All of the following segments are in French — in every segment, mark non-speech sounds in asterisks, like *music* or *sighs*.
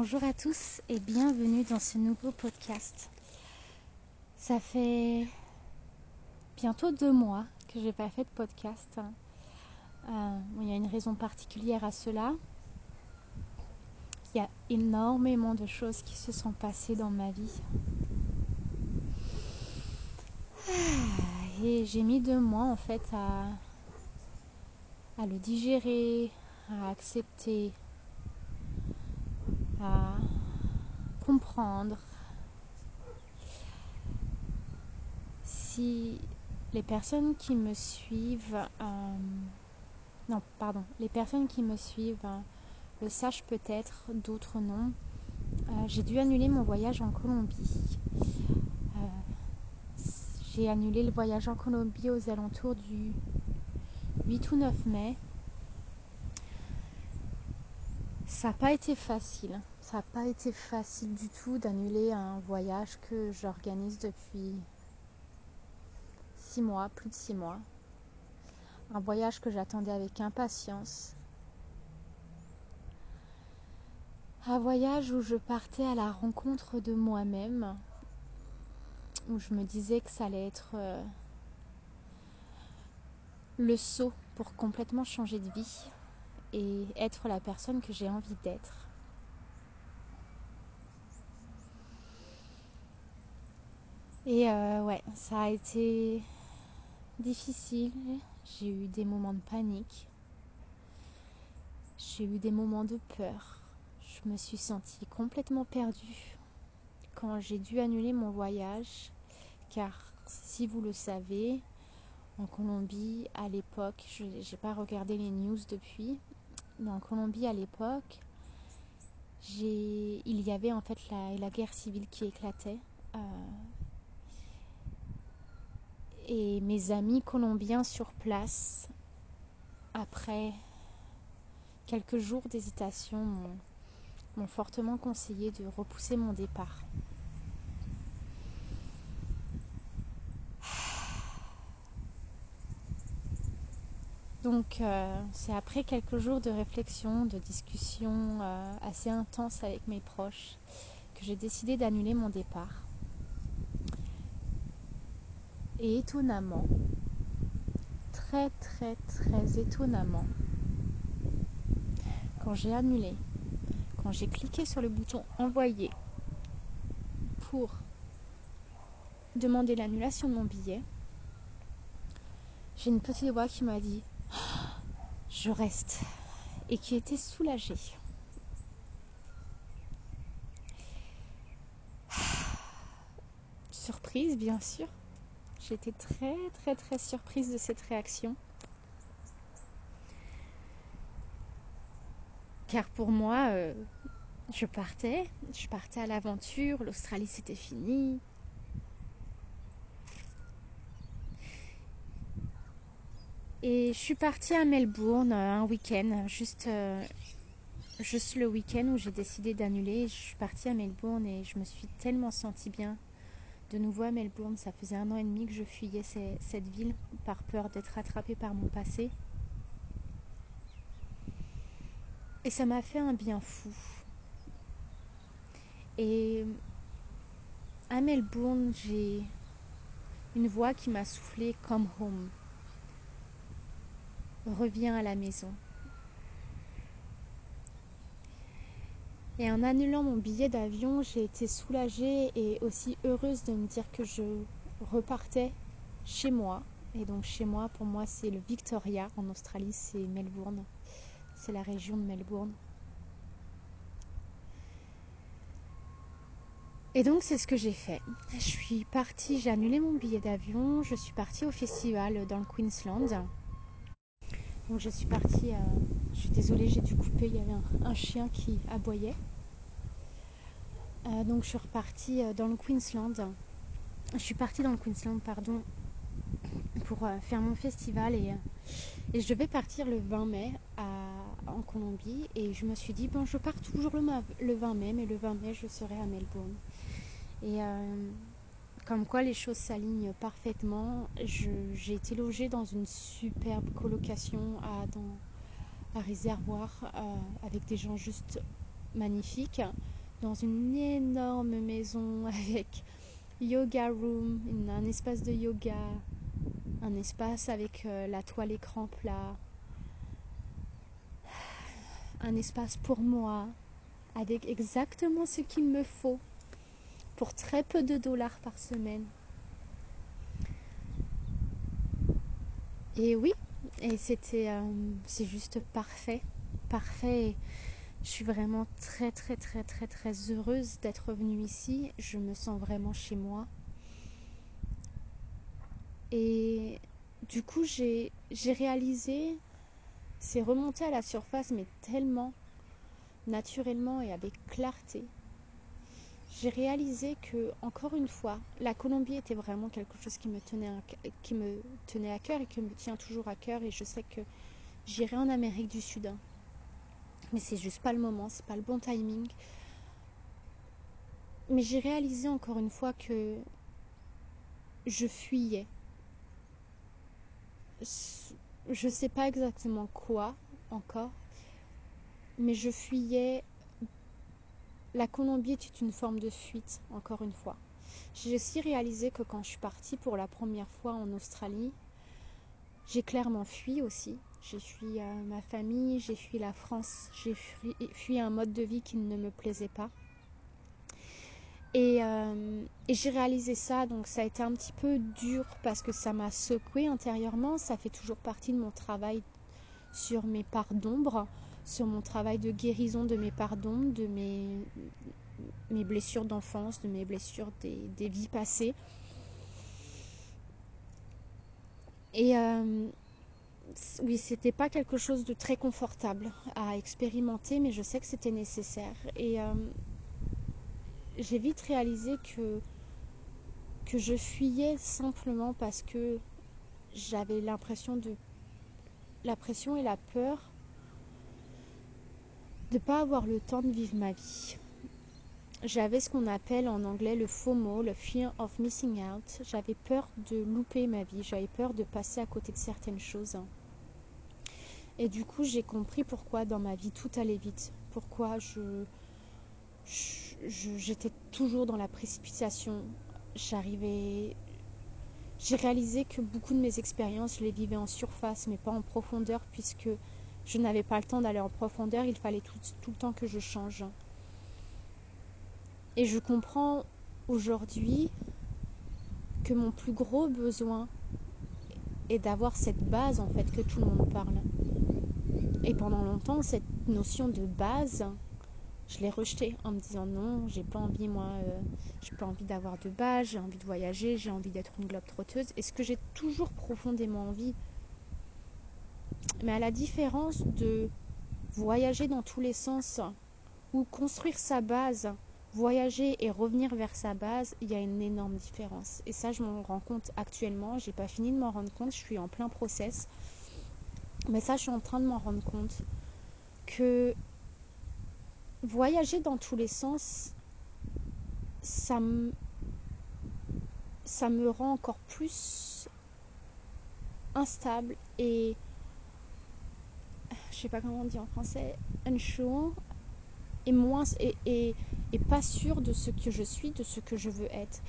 Bonjour à tous et bienvenue dans ce nouveau podcast. Ça fait bientôt deux mois que j'ai pas fait de podcast. Euh, il y a une raison particulière à cela. Il y a énormément de choses qui se sont passées dans ma vie. Ah, et j'ai mis deux mois en fait à le digérer, à accepter, à comprendre. Si les personnes qui me suivent, euh, non, pardon, les personnes qui me suivent euh, le sachent peut-être, d'autres non. Euh, j'ai dû annuler mon voyage en Colombie. j'ai annulé le voyage en Colombie aux alentours du 8 ou 9 mai. Ça n'a pas été facile. Ça n'a pas été facile du tout d'annuler un voyage que j'organise depuis six mois, plus de six mois. Un voyage que j'attendais avec impatience. Un voyage où je partais à la rencontre de moi-même, où je me disais que ça allait être euh, le saut pour complètement changer de vie et être la personne que j'ai envie d'être. Et euh, ouais, ça a été difficile. J'ai eu des moments de panique. J'ai eu des moments de peur. Je me suis sentie complètement perdue quand j'ai dû annuler mon voyage. Car si vous le savez, en Colombie à l'époque, je n'ai pas regardé les news depuis, en Colombie à l'époque, il y avait en fait la, guerre civile qui éclatait. Euh, et mes amis colombiens sur place, après quelques jours d'hésitation, m'ont fortement conseillé de repousser mon départ. Donc euh, c'est après quelques jours de réflexion, de discussion euh, assez intense avec mes proches que j'ai décidé d'annuler mon départ. Et étonnamment, très très très étonnamment, quand j'ai annulé, quand j'ai cliqué sur le bouton envoyer pour demander l'annulation de mon billet, j'ai une petite voix qui m'a dit je reste et qui était soulagée. *sighs* Surprise, bien sûr. J'étais très très très surprise de cette réaction. Car pour moi, euh, je partais, je partais à l'aventure, l'Australie c'était fini, Et je suis partie à Melbourne euh, un week-end, juste, euh, juste le week-end où j'ai décidé d'annuler. Je suis partie à Melbourne et je me suis tellement sentie bien de nouveau à Melbourne. Ça faisait un an et demi que je fuyais cette ville par peur d'être rattrapée par mon passé. Et ça m'a fait un bien fou. Et à Melbourne, j'ai une voix qui m'a soufflé Come home reviens à la maison. Et en annulant mon billet d'avion, j'ai été soulagée et aussi heureuse de me dire que je repartais chez moi. Et donc chez moi, pour moi, c'est le Victoria. En Australie, c'est Melbourne. C'est la région de Melbourne. Et donc c'est ce que j'ai fait. Je suis partie, j'ai annulé mon billet d'avion, je suis partie au festival dans le Queensland. Donc je suis partie, je suis désolée, j'ai dû couper, il y avait un, chien qui aboyait. Euh, donc je suis repartie euh, dans le Queensland. Je suis partie dans le Queensland, pardon, pour euh, faire mon festival et, je devais partir le 20 mai en Colombie et je me suis dit bon je pars toujours le, le 20 mai mais le 20 mai je serai à Melbourne. Et comme quoi les choses s'alignent parfaitement. J'ai été logée dans une superbe colocation à, dans, Réservoir euh, avec des gens juste magnifique dans une énorme maison *laughs* avec yoga room, un espace de yoga, un espace avec euh, la toile écran plat, un espace pour moi, avec exactement ce qu'il me faut, pour très peu de dollars par semaine. Et oui, et c'était, euh, c'est juste parfait, parfait. Je suis vraiment très très très très très heureuse d'être venue ici. Je me sens vraiment chez moi. Et du coup, j'ai réalisé, c'est remonté à la surface, mais tellement naturellement et avec clarté. J'ai réalisé que, encore une fois, la Colombie était vraiment quelque chose qui me tenait à, qui me tenait à cœur et qui me tient toujours à cœur. Et je sais que j'irai en Amérique du Sud. Hein. Mais c'est juste pas le moment, c'est pas le bon timing. Mais j'ai réalisé encore une fois que je fuyais je sais pas exactement quoi encore, mais je fuyais. La Colombie était une forme de fuite, encore une fois. J'ai aussi réalisé que quand je suis partie pour la première fois en Australie, j'ai clairement fui aussi. J'ai fui euh, ma famille, j'ai fui la France, j'ai fui un mode de vie qui ne me plaisait pas. Euh, et, j'ai réalisé ça, donc ça a été un petit peu dur parce que ça m'a secoué intérieurement. Ça fait toujours partie de mon travail sur mes parts d'ombre, sur mon travail de guérison de mes d'ombre, de mes, blessures d'enfance, de mes blessures des, vies passées. Et euh, oui, c'était pas quelque chose de très confortable à expérimenter, mais je sais que c'était nécessaire. Et euh, j'ai vite réalisé que je fuyais simplement parce que j'avais l'impression de la pression et la peur de ne pas avoir le temps de vivre ma vie. J'avais ce qu'on appelle en anglais le FOMO, le Fear of Missing Out. J'avais peur de louper ma vie, j'avais peur de passer à côté de certaines choses. Et du coup, j'ai compris pourquoi dans ma vie tout allait vite, pourquoi je, j'étais toujours dans la précipitation. J'arrivais. J'ai réalisé que beaucoup de mes expériences, je les vivais en surface, mais pas en profondeur, puisque je n'avais pas le temps d'aller en profondeur. Il fallait tout, le temps que je change. Et je comprends aujourd'hui que mon plus gros besoin est d'avoir cette base en fait que tout le monde parle. Et pendant longtemps, cette notion de base, je l'ai rejeté en me disant non, j'ai pas envie moi, euh, j'ai pas envie d'avoir de base, j'ai envie de voyager, j'ai envie d'être une globe trotteuse. Et ce que j'ai toujours profondément envie. Mais à la différence de voyager dans tous les sens ou construire sa base, voyager et revenir vers sa base, il y a une énorme différence. Et ça, je m'en rends compte actuellement. J'ai pas fini de m'en rendre compte. Je suis en plein process. Mais ça, je suis en train de m'en rendre compte que voyager dans tous les sens, ça me, ça me rend encore plus instable et je sais pas comment on dit en français, unsure et moins et, et, et pas sûr de ce que je suis, de ce que je veux être.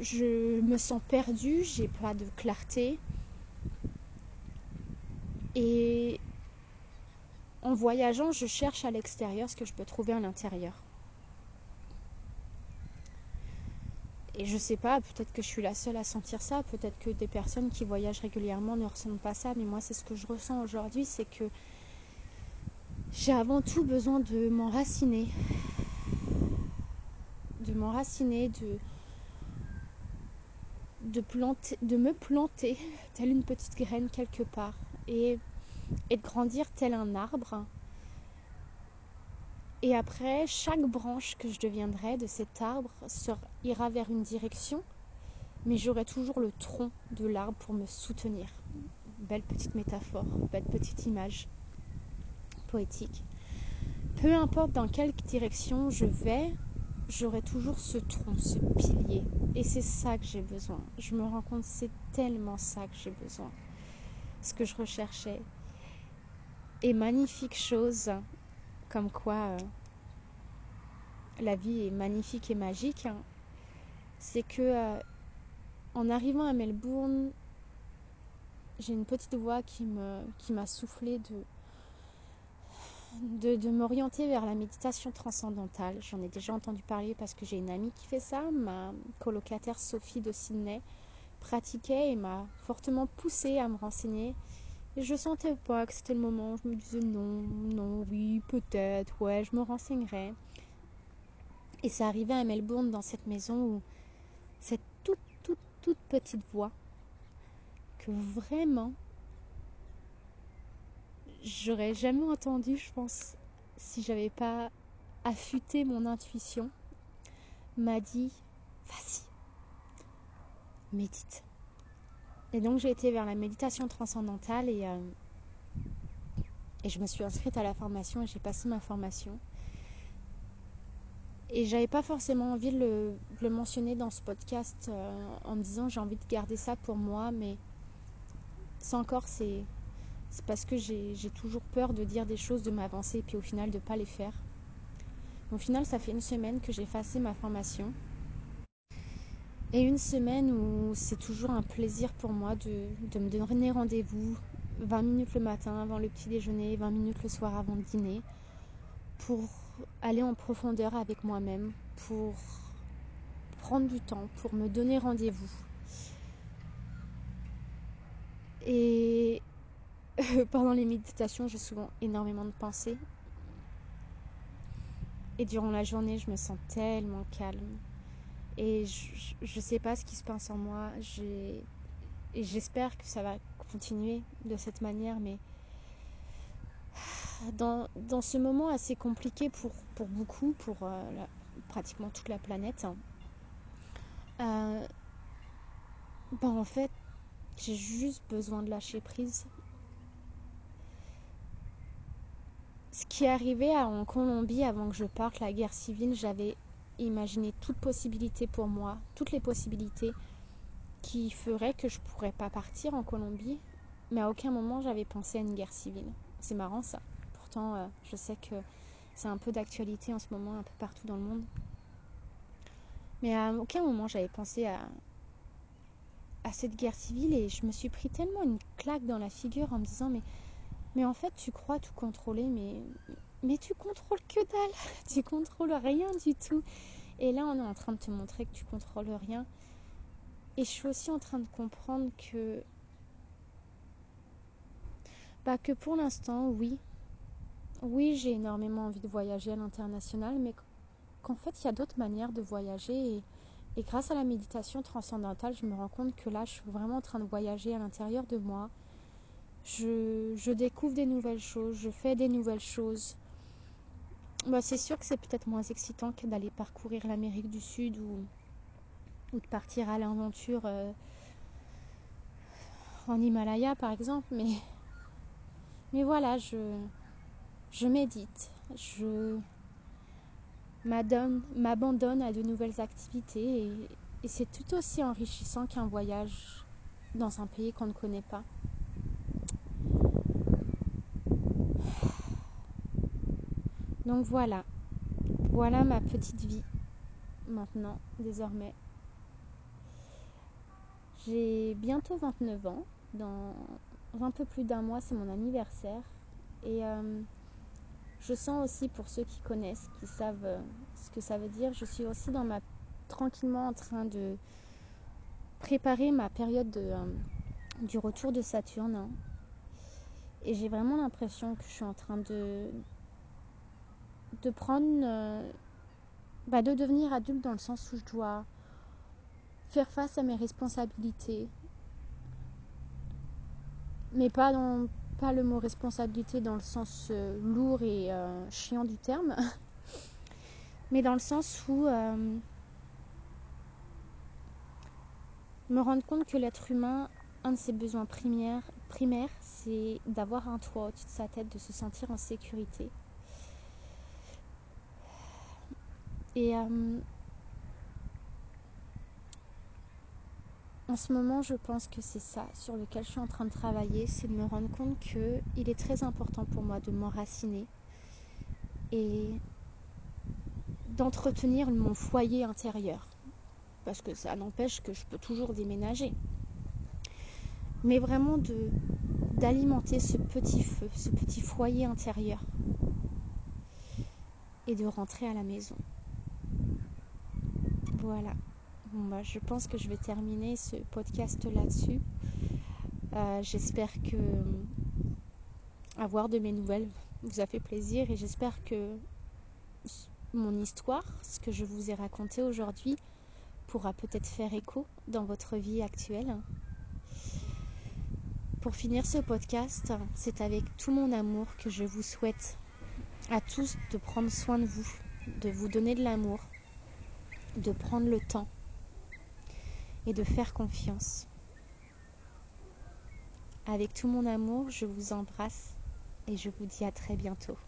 Je me sens perdue, j'ai pas de clarté. Et en voyageant, je cherche à l'extérieur ce que je peux trouver à l'intérieur. Et je sais pas, peut-être que je suis la seule à sentir ça, peut-être que des personnes qui voyagent régulièrement ne ressentent pas ça, mais moi c'est ce que je ressens aujourd'hui, c'est que j'ai avant tout besoin de m'enraciner. De m'enraciner, de, de, planter, de me planter telle une petite graine quelque part. Et et de grandir tel un arbre. Et après, chaque branche que je deviendrai de cet arbre ira vers une direction, mais j'aurai toujours le tronc de l'arbre pour me soutenir. Belle petite métaphore, belle petite image poétique. Peu importe dans quelle direction je vais, j'aurai toujours ce tronc, ce pilier. Et c'est ça que j'ai besoin. Je me rends compte, c'est tellement ça que j'ai besoin. Ce que je recherchais, et magnifique chose comme quoi euh, la vie est magnifique et magique, hein, c'est que euh, en arrivant à Melbourne, j'ai une petite voix qui me qui m'a soufflé de de, de m'orienter vers la méditation transcendantale. J'en ai déjà entendu parler parce que j'ai une amie qui fait ça. Ma colocataire Sophie de Sydney pratiquait et m'a fortement poussée à me renseigner. Et je sentais pas que c'était le moment. Je me disais non, non, oui, peut-être, ouais, je me renseignerai. Et c'est arrivé à Melbourne dans cette maison où cette toute, toute, toute petite voix que vraiment j'aurais jamais entendu, je pense, si j'avais pas affûté mon intuition, m'a dit vas-y, médite. Et donc j'ai été vers la méditation transcendantale et, euh, et je me suis inscrite à la formation et j'ai passé ma formation. Et j'avais pas forcément envie de le, mentionner dans ce podcast euh, en me disant j'ai envie de garder ça pour moi, mais c'est encore c'est c'est parce que j'ai toujours peur de dire des choses, de m'avancer et puis au final de ne pas les faire. Au final, ça fait une semaine que j'ai effacé ma formation. Et une semaine où c'est toujours un plaisir pour moi de, me donner rendez-vous 20 minutes le matin avant le petit déjeuner, 20 minutes le soir avant le dîner, pour aller en profondeur avec moi-même, pour prendre du temps, pour me donner rendez-vous. Et *laughs* pendant les méditations, j'ai souvent énormément de pensées. Et durant la journée, je me sens tellement calme. Et je ne sais pas ce qui se passe en moi. Et j'espère que ça va continuer de cette manière. Mais dans, dans ce moment assez compliqué pour, pour beaucoup, pour euh, pratiquement toute la planète, euh, ben en fait, j'ai juste besoin de lâcher prise ce qui est arrivé en Colombie avant que je parte, la guerre civile, j'avais imaginé toute possibilité pour moi, toutes les possibilités qui feraient que je ne pourrais pas partir en Colombie, mais à aucun moment j'avais pensé à une guerre civile. C'est marrant ça. Pourtant, euh, je sais que c'est un peu d'actualité en ce moment, un peu partout dans le monde. Mais à aucun moment j'avais pensé à, à cette guerre civile et je me suis pris tellement une claque dans la figure en me disant mais mais en fait, tu crois tout contrôler, mais, mais tu contrôles que dalle. *laughs* Tu contrôles rien du tout. Et là, on est en train de te montrer que tu contrôles rien. Et je suis aussi en train de comprendre que, bah, que pour l'instant, oui, oui, j'ai énormément envie de voyager à l'international, mais qu'en fait, il y a d'autres manières de voyager. Et, grâce à la méditation transcendantale, je me rends compte que là, je suis vraiment en train de voyager à l'intérieur de moi je, découvre des nouvelles choses, je fais des nouvelles choses. Bah, c'est sûr que c'est peut-être moins excitant que d'aller parcourir l'Amérique du Sud ou, de partir à l'aventure euh, en Himalaya par exemple, mais, voilà, je, médite, je m'abandonne à de nouvelles activités et c'est tout aussi enrichissant qu'un voyage dans un pays qu'on ne connaît pas. Donc voilà, voilà ma petite vie maintenant, désormais. J'ai bientôt 29 ans. Dans un peu plus d'un mois, c'est mon anniversaire. Et euh, je sens aussi, pour ceux qui connaissent, qui savent euh, ce que ça veut dire, je suis aussi dans ma tranquillement en train de préparer ma période de, euh, du retour de Saturne. Hein. Et j'ai vraiment l'impression que je suis en train de, de prendre, euh, bah, de devenir adulte dans le sens où je dois faire face à mes responsabilités. Mais pas, dans, pas le mot responsabilité dans le sens euh, lourd et euh, chiant du terme, *laughs* mais dans le sens où me rendre compte que l'être humain, un de ses besoins primaires, primaires c'est d'avoir un toit au-dessus de sa tête, de se sentir en sécurité. Et euh, en ce moment, je pense que c'est ça sur lequel je suis en train de travailler, c'est de me rendre compte qu'il est très important pour moi de m'enraciner et d'entretenir mon foyer intérieur. Parce que ça n'empêche que je peux toujours déménager. Mais vraiment de d'alimenter ce petit feu, ce petit foyer intérieur et de rentrer à la maison. Voilà. Bon, bah, je pense que je vais terminer ce podcast là-dessus. Euh, j'espère que avoir de mes nouvelles vous a fait plaisir et j'espère que mon histoire, ce que je vous ai raconté aujourd'hui, pourra peut-être faire écho dans votre vie actuelle. Pour finir ce podcast, c'est avec tout mon amour que je vous souhaite à tous de prendre soin de vous, de vous donner de l'amour, de prendre le temps et de faire confiance. Avec tout mon amour, je vous embrasse et je vous dis à très bientôt.